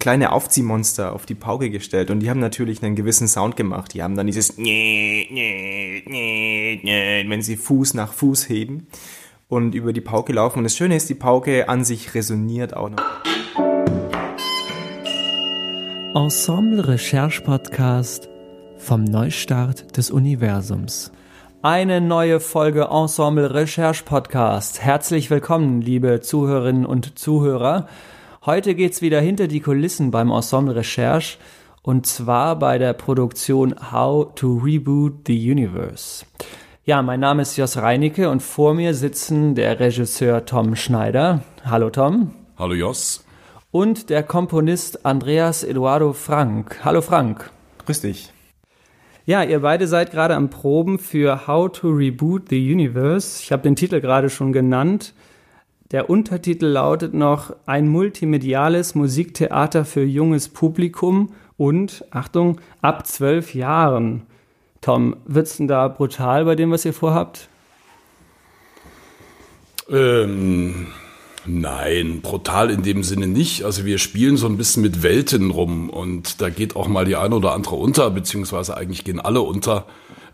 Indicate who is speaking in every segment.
Speaker 1: kleine Aufziehmonster auf die Pauke gestellt und die haben natürlich einen gewissen Sound gemacht. Die haben dann dieses wenn sie Fuß nach Fuß heben und über die Pauke laufen. Und das Schöne ist, die Pauke an sich resoniert auch noch.
Speaker 2: Ensemble Recherche Podcast vom Neustart des Universums. Eine neue Folge Ensemble Recherche Podcast. Herzlich willkommen, liebe Zuhörerinnen und Zuhörer. Heute geht's wieder hinter die Kulissen beim Ensemble Recherche und zwar bei der Produktion How to Reboot the Universe. Ja, mein Name ist Jos Reinecke und vor mir sitzen der Regisseur Tom Schneider. Hallo Tom.
Speaker 3: Hallo Jos.
Speaker 2: Und der Komponist Andreas Eduardo Frank. Hallo Frank.
Speaker 1: Grüß dich.
Speaker 2: Ja, ihr beide seid gerade am Proben für How to Reboot the Universe. Ich habe den Titel gerade schon genannt. Der Untertitel lautet noch Ein multimediales Musiktheater für junges Publikum und, Achtung, ab zwölf Jahren. Tom, wird's denn da brutal bei dem, was ihr vorhabt?
Speaker 3: Ähm, nein, brutal in dem Sinne nicht. Also wir spielen so ein bisschen mit Welten rum und da geht auch mal die eine oder andere unter, beziehungsweise eigentlich gehen alle unter,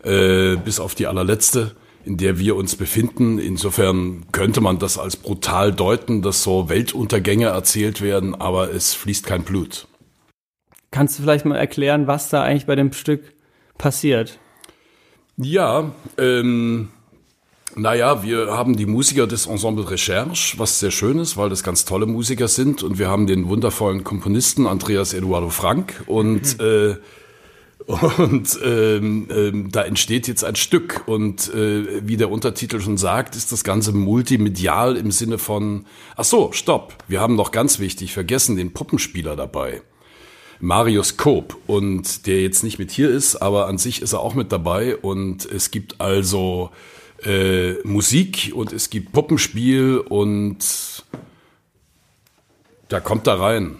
Speaker 3: äh, bis auf die allerletzte in der wir uns befinden. Insofern könnte man das als brutal deuten, dass so Weltuntergänge erzählt werden, aber es fließt kein Blut.
Speaker 2: Kannst du vielleicht mal erklären, was da eigentlich bei dem Stück passiert?
Speaker 3: Ja, ähm, naja, wir haben die Musiker des Ensemble Recherche, was sehr schön ist, weil das ganz tolle Musiker sind. Und wir haben den wundervollen Komponisten Andreas Eduardo Frank und mhm. äh, und ähm, ähm, da entsteht jetzt ein Stück. Und äh, wie der Untertitel schon sagt, ist das Ganze multimedial im Sinne von, ach so, stopp, wir haben noch ganz wichtig vergessen den Puppenspieler dabei. Marius Koop und der jetzt nicht mit hier ist, aber an sich ist er auch mit dabei und es gibt also äh, Musik und es gibt Puppenspiel und da kommt da rein.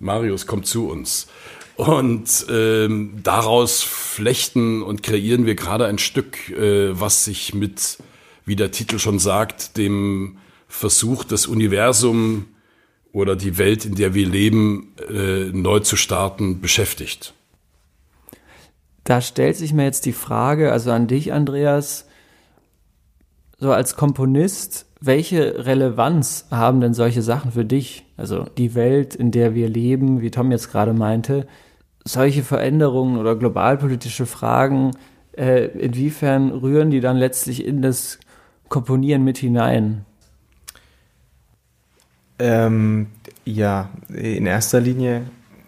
Speaker 3: Marius kommt zu uns. Und ähm, daraus flechten und kreieren wir gerade ein Stück, äh, was sich mit, wie der Titel schon sagt, dem Versuch, das Universum oder die Welt, in der wir leben, äh, neu zu starten, beschäftigt.
Speaker 2: Da stellt sich mir jetzt die Frage, also an dich, Andreas, so als Komponist, welche Relevanz haben denn solche Sachen für dich? Also die Welt, in der wir leben, wie Tom jetzt gerade meinte, solche Veränderungen oder globalpolitische Fragen, äh, inwiefern rühren die dann letztlich in das Komponieren mit hinein?
Speaker 1: Ähm, ja, in erster Linie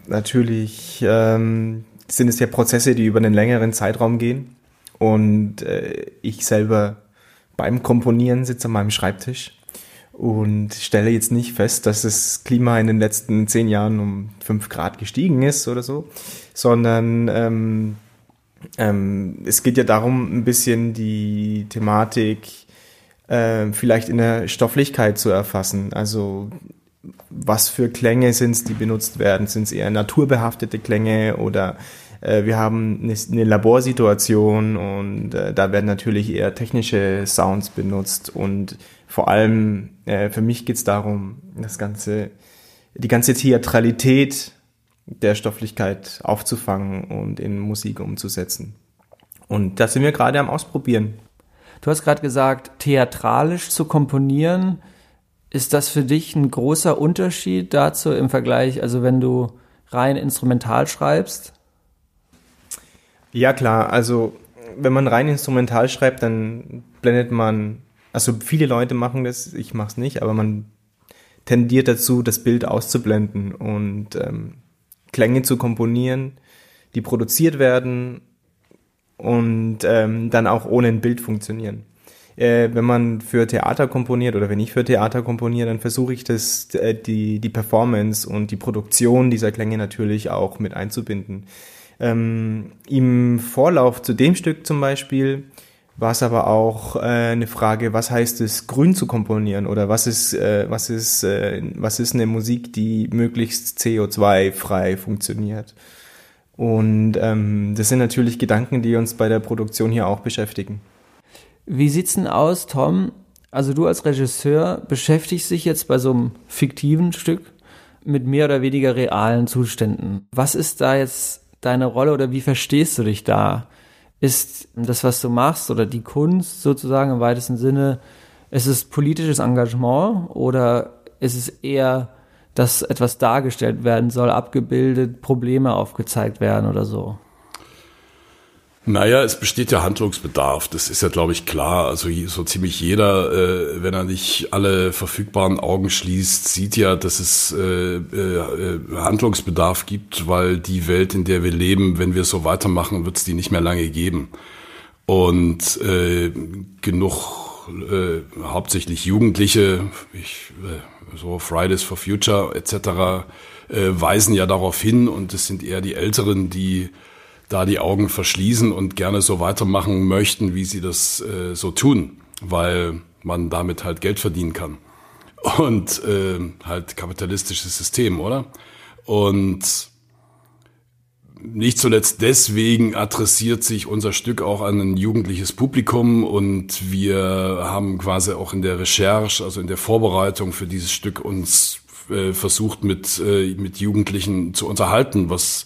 Speaker 1: natürlich ähm, sind es ja Prozesse, die über einen längeren Zeitraum gehen. Und äh, ich selber beim Komponieren sitze an meinem Schreibtisch und stelle jetzt nicht fest, dass das Klima in den letzten zehn Jahren um fünf Grad gestiegen ist oder so, sondern ähm, ähm, es geht ja darum, ein bisschen die Thematik äh, vielleicht in der Stofflichkeit zu erfassen. Also was für Klänge sind es, die benutzt werden? Sind es eher naturbehaftete Klänge oder wir haben eine, Laborsituation und äh, da werden natürlich eher technische Sounds benutzt und vor allem äh, für mich geht es darum, das ganze, die ganze Theatralität der Stofflichkeit aufzufangen und in Musik umzusetzen. Und da sind wir gerade am Ausprobieren.
Speaker 2: Du hast gerade gesagt, theatralisch zu komponieren. Ist das für dich ein großer Unterschied dazu im Vergleich, also wenn du rein instrumental schreibst?
Speaker 1: Ja, klar. Also, wenn man rein instrumental schreibt, dann blendet man also viele Leute machen das, ich mache es nicht, aber man tendiert dazu, das Bild auszublenden und ähm, Klänge zu komponieren, die produziert werden und ähm, dann auch ohne ein Bild funktionieren. Äh, wenn man für Theater komponiert oder wenn ich für Theater komponiere, dann versuche ich das, äh, die, die Performance und die Produktion dieser Klänge natürlich auch mit einzubinden. Ähm, Im Vorlauf zu dem Stück zum Beispiel war es aber auch äh, eine Frage, was heißt es, grün zu komponieren oder was ist, äh, was ist, äh, was ist eine Musik, die möglichst CO2-frei funktioniert. Und ähm, das sind natürlich Gedanken, die uns bei der Produktion hier auch beschäftigen.
Speaker 2: Wie sieht's denn aus, Tom? Also du als Regisseur beschäftigst dich jetzt bei so einem fiktiven Stück mit mehr oder weniger realen Zuständen. Was ist da jetzt deine Rolle oder wie verstehst du dich da? Ist das, was du machst oder die Kunst sozusagen im weitesten Sinne, ist es politisches Engagement oder ist es eher, dass etwas dargestellt werden soll, abgebildet, Probleme aufgezeigt werden oder so?
Speaker 3: Naja, es besteht ja Handlungsbedarf. Das ist ja, glaube ich, klar. Also so ziemlich jeder, äh, wenn er nicht alle verfügbaren Augen schließt, sieht ja, dass es äh, äh, Handlungsbedarf gibt, weil die Welt, in der wir leben, wenn wir so weitermachen, wird es die nicht mehr lange geben. Und äh, genug, äh, hauptsächlich Jugendliche, ich, äh, so Fridays for Future etc., äh, weisen ja darauf hin und es sind eher die Älteren, die da die Augen verschließen und gerne so weitermachen möchten, wie sie das äh, so tun, weil man damit halt Geld verdienen kann. Und äh, halt kapitalistisches System, oder? Und nicht zuletzt deswegen adressiert sich unser Stück auch an ein jugendliches Publikum und wir haben quasi auch in der Recherche, also in der Vorbereitung für dieses Stück uns äh, versucht mit, äh, mit Jugendlichen zu unterhalten, was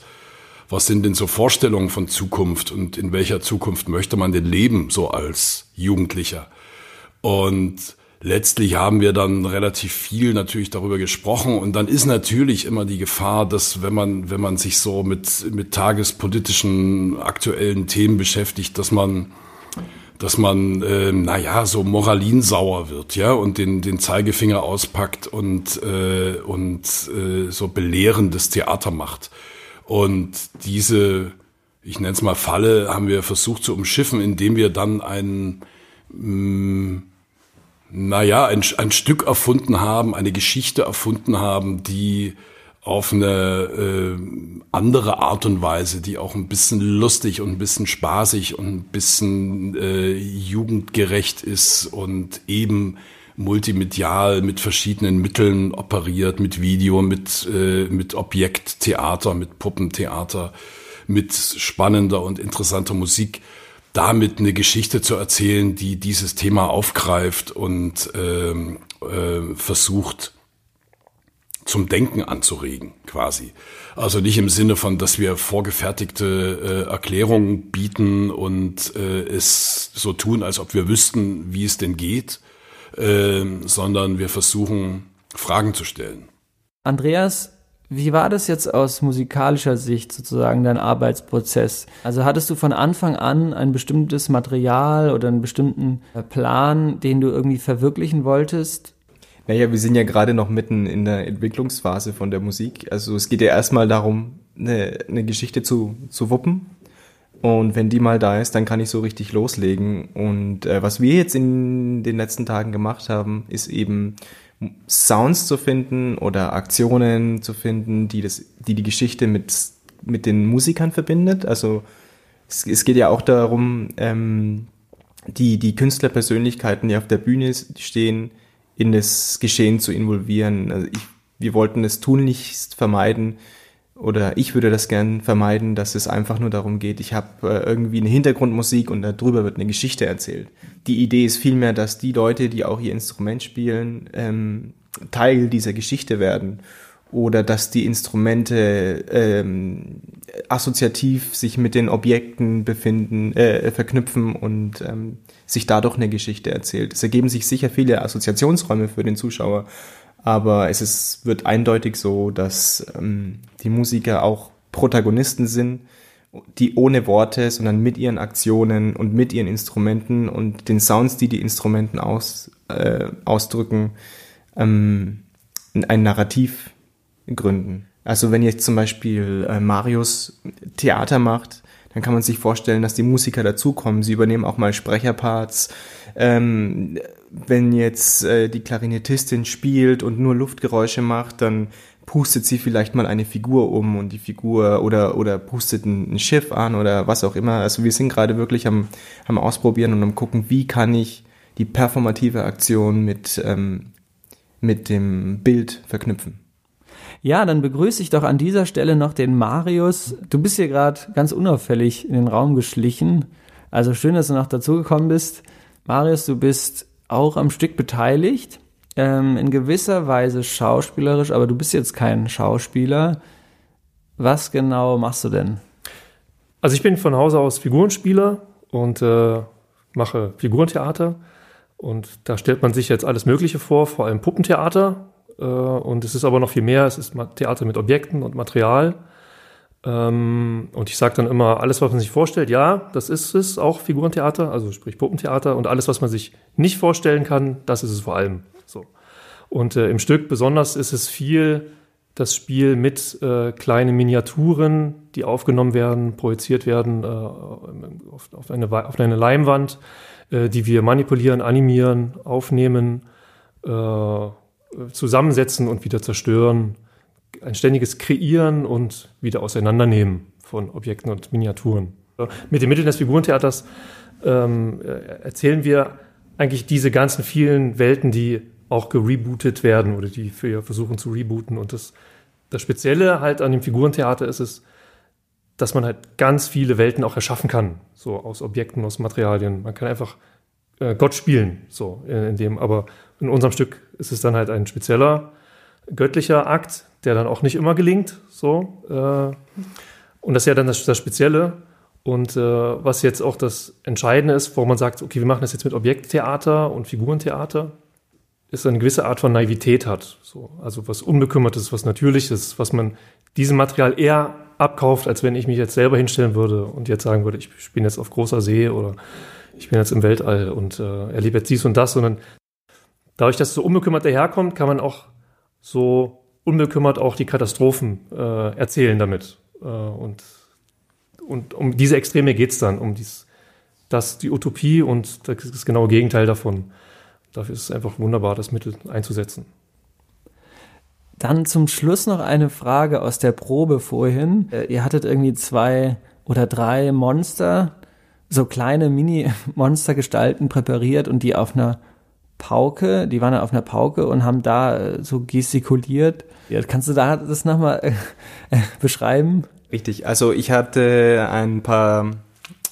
Speaker 3: was sind denn so Vorstellungen von Zukunft und in welcher Zukunft möchte man denn leben, so als Jugendlicher? Und letztlich haben wir dann relativ viel natürlich darüber gesprochen und dann ist natürlich immer die Gefahr, dass wenn man, wenn man sich so mit, mit tagespolitischen aktuellen Themen beschäftigt, dass man dass man, äh, naja, so moralinsauer wird, ja, und den, den Zeigefinger auspackt und, äh, und äh, so belehrendes Theater macht. Und diese, ich nenne es mal Falle, haben wir versucht zu umschiffen, indem wir dann ein, mh, mm, naja, ein, ein Stück erfunden haben, eine Geschichte erfunden haben, die auf eine äh, andere Art und Weise, die auch ein bisschen lustig und ein bisschen spaßig und ein bisschen äh, jugendgerecht ist und eben multimedial mit verschiedenen Mitteln operiert, mit Video, mit, äh, mit Objekttheater, mit Puppentheater, mit spannender und interessanter Musik, damit eine Geschichte zu erzählen, die dieses Thema aufgreift und ähm, äh, versucht zum Denken anzuregen, quasi. Also nicht im Sinne von, dass wir vorgefertigte äh, Erklärungen bieten und äh, es so tun, als ob wir wüssten, wie es denn geht, äh, sondern wir versuchen, Fragen zu stellen.
Speaker 2: Andreas, wie war das jetzt aus musikalischer Sicht sozusagen dein Arbeitsprozess? Also hattest du von Anfang an ein bestimmtes Material oder einen bestimmten äh, Plan, den du irgendwie verwirklichen wolltest?
Speaker 1: Naja, wir sind ja gerade noch mitten in der Entwicklungsphase von der Musik. Also es geht ja erstmal darum, eine, eine Geschichte zu, zu wuppen und wenn die mal da ist, dann kann ich so richtig loslegen. Und äh, was wir jetzt in den letzten Tagen gemacht haben, ist eben Sounds zu finden oder Aktionen zu finden, die das, die die Geschichte mit mit den Musikern verbindet. Also es, es geht ja auch darum, ähm, die die Künstlerpersönlichkeiten, die auf der Bühne stehen, in das Geschehen zu involvieren. Also ich, wir wollten es tunlichst vermeiden, oder ich würde das gern vermeiden, dass es einfach nur darum geht, ich habe äh, irgendwie eine Hintergrundmusik und darüber wird eine Geschichte erzählt. Die Idee ist vielmehr, dass die Leute, die auch ihr Instrument spielen, ähm, Teil dieser Geschichte werden oder dass die Instrumente ähm, assoziativ sich mit den Objekten befinden, äh, verknüpfen und ähm, sich dadurch eine Geschichte erzählt. Es ergeben sich sicher viele Assoziationsräume für den Zuschauer, aber es ist, wird eindeutig so, dass ähm, die Musiker auch Protagonisten sind, die ohne Worte, sondern mit ihren Aktionen und mit ihren Instrumenten und den Sounds, die die Instrumenten aus, äh, ausdrücken, ähm, ein Narrativ gründen. Also wenn jetzt zum Beispiel äh, Marius Theater macht, dann kann man sich vorstellen, dass die Musiker dazukommen. Sie übernehmen auch mal Sprecherparts. Ähm, wenn jetzt äh, die Klarinettistin spielt und nur Luftgeräusche macht, dann pustet sie vielleicht mal eine Figur um und die Figur oder oder pustet ein, ein Schiff an oder was auch immer. Also wir sind gerade wirklich am, am Ausprobieren und am gucken, wie kann ich die performative Aktion mit, ähm, mit dem Bild verknüpfen.
Speaker 2: Ja, dann begrüße ich doch an dieser Stelle noch den Marius. Du bist hier gerade ganz unauffällig in den Raum geschlichen. Also schön, dass du noch dazugekommen bist. Marius, du bist auch am Stück beteiligt ähm, in gewisser Weise schauspielerisch, aber du bist jetzt kein Schauspieler. Was genau machst du denn?
Speaker 4: Also ich bin von Hause aus Figurenspieler und äh, mache Figurentheater. Und da stellt man sich jetzt alles Mögliche vor, vor allem Puppentheater. Äh, und es ist aber noch viel mehr. Es ist Theater mit Objekten und Material. Ähm, und ich sage dann immer, alles, was man sich vorstellt, ja, das ist es, auch Figurentheater, also sprich Puppentheater. Und alles, was man sich nicht vorstellen kann, das ist es vor allem. So. Und äh, im Stück besonders ist es viel das Spiel mit äh, kleinen Miniaturen, die aufgenommen werden, projiziert werden äh, auf, auf, eine, auf eine Leinwand, äh, die wir manipulieren, animieren, aufnehmen, äh, zusammensetzen und wieder zerstören. Ein ständiges Kreieren und wieder auseinandernehmen von Objekten und Miniaturen. Mit den Mitteln des Figurentheaters ähm, äh, erzählen wir eigentlich diese ganzen vielen Welten, die auch gerebootet werden oder die wir versuchen zu rebooten. Und das, das Spezielle halt an dem Figurentheater ist es, dass man halt ganz viele Welten auch erschaffen kann, so aus Objekten, aus Materialien. Man kann einfach äh, Gott spielen, so in, in, dem. Aber in unserem Stück ist es dann halt ein spezieller göttlicher Akt, der dann auch nicht immer gelingt, so. Äh, und das ist ja dann das, das Spezielle. Und äh, was jetzt auch das Entscheidende ist, wo man sagt, okay, wir machen das jetzt mit Objekttheater und Figurentheater, ist eine gewisse Art von Naivität hat. So, also was Unbekümmertes, was Natürliches, was man diesem Material eher abkauft, als wenn ich mich jetzt selber hinstellen würde und jetzt sagen würde, ich bin jetzt auf großer See oder ich bin jetzt im Weltall und äh, erlebe jetzt dies und das, sondern dadurch, dass es so unbekümmert daherkommt, kann man auch so unbekümmert auch die Katastrophen äh, erzählen damit. Äh, und, und um diese Extreme geht es dann, um dies, das, die Utopie und das genaue Gegenteil davon. Dafür ist es einfach wunderbar, das Mittel einzusetzen.
Speaker 2: Dann zum Schluss noch eine Frage aus der Probe vorhin. Äh, ihr hattet irgendwie zwei oder drei Monster, so kleine Mini-Monstergestalten präpariert und die auf einer Pauke, die waren auf einer Pauke und haben da äh, so gestikuliert. Ja, kannst du da das nochmal äh, beschreiben?
Speaker 1: Richtig, also ich hatte ein paar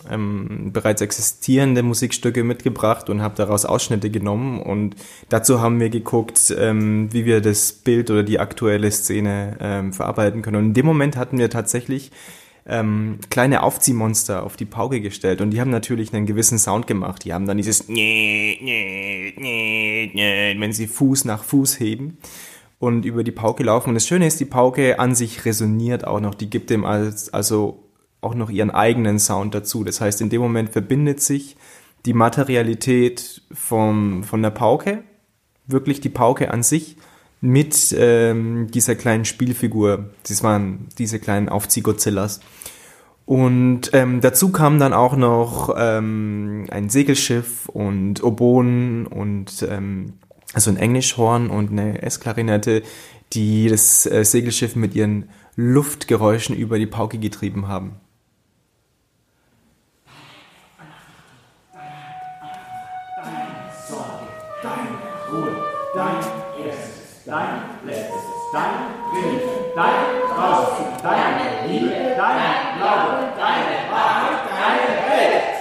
Speaker 1: ähm, bereits existierende Musikstücke mitgebracht und habe daraus Ausschnitte genommen und dazu haben wir geguckt, ähm, wie wir das Bild oder die aktuelle Szene ähm, verarbeiten können. Und in dem Moment hatten wir tatsächlich ähm, kleine Aufziehmonster auf die Pauke gestellt und die haben natürlich einen gewissen Sound gemacht. Die haben dann dieses wenn sie Fuß nach Fuß heben und über die Pauke laufen. Und das Schöne ist, die Pauke an sich resoniert auch noch. Die gibt dem als, also auch noch ihren eigenen Sound dazu. Das heißt, in dem Moment verbindet sich die Materialität vom, von der Pauke, wirklich die Pauke an sich, mit ähm, dieser kleinen Spielfigur. Das waren diese kleinen Aufzieh-Godzillas. Und ähm, dazu kam dann auch noch ähm, ein Segelschiff und Oboen und ähm, also ein Englischhorn und eine Essklarinette, die das äh, Segelschiff mit ihren Luftgeräuschen über die Pauke getrieben haben. Dein Drittes, dein Draußen, deine Liebe, dein Glaube, deine Wahrheit, deine Welt.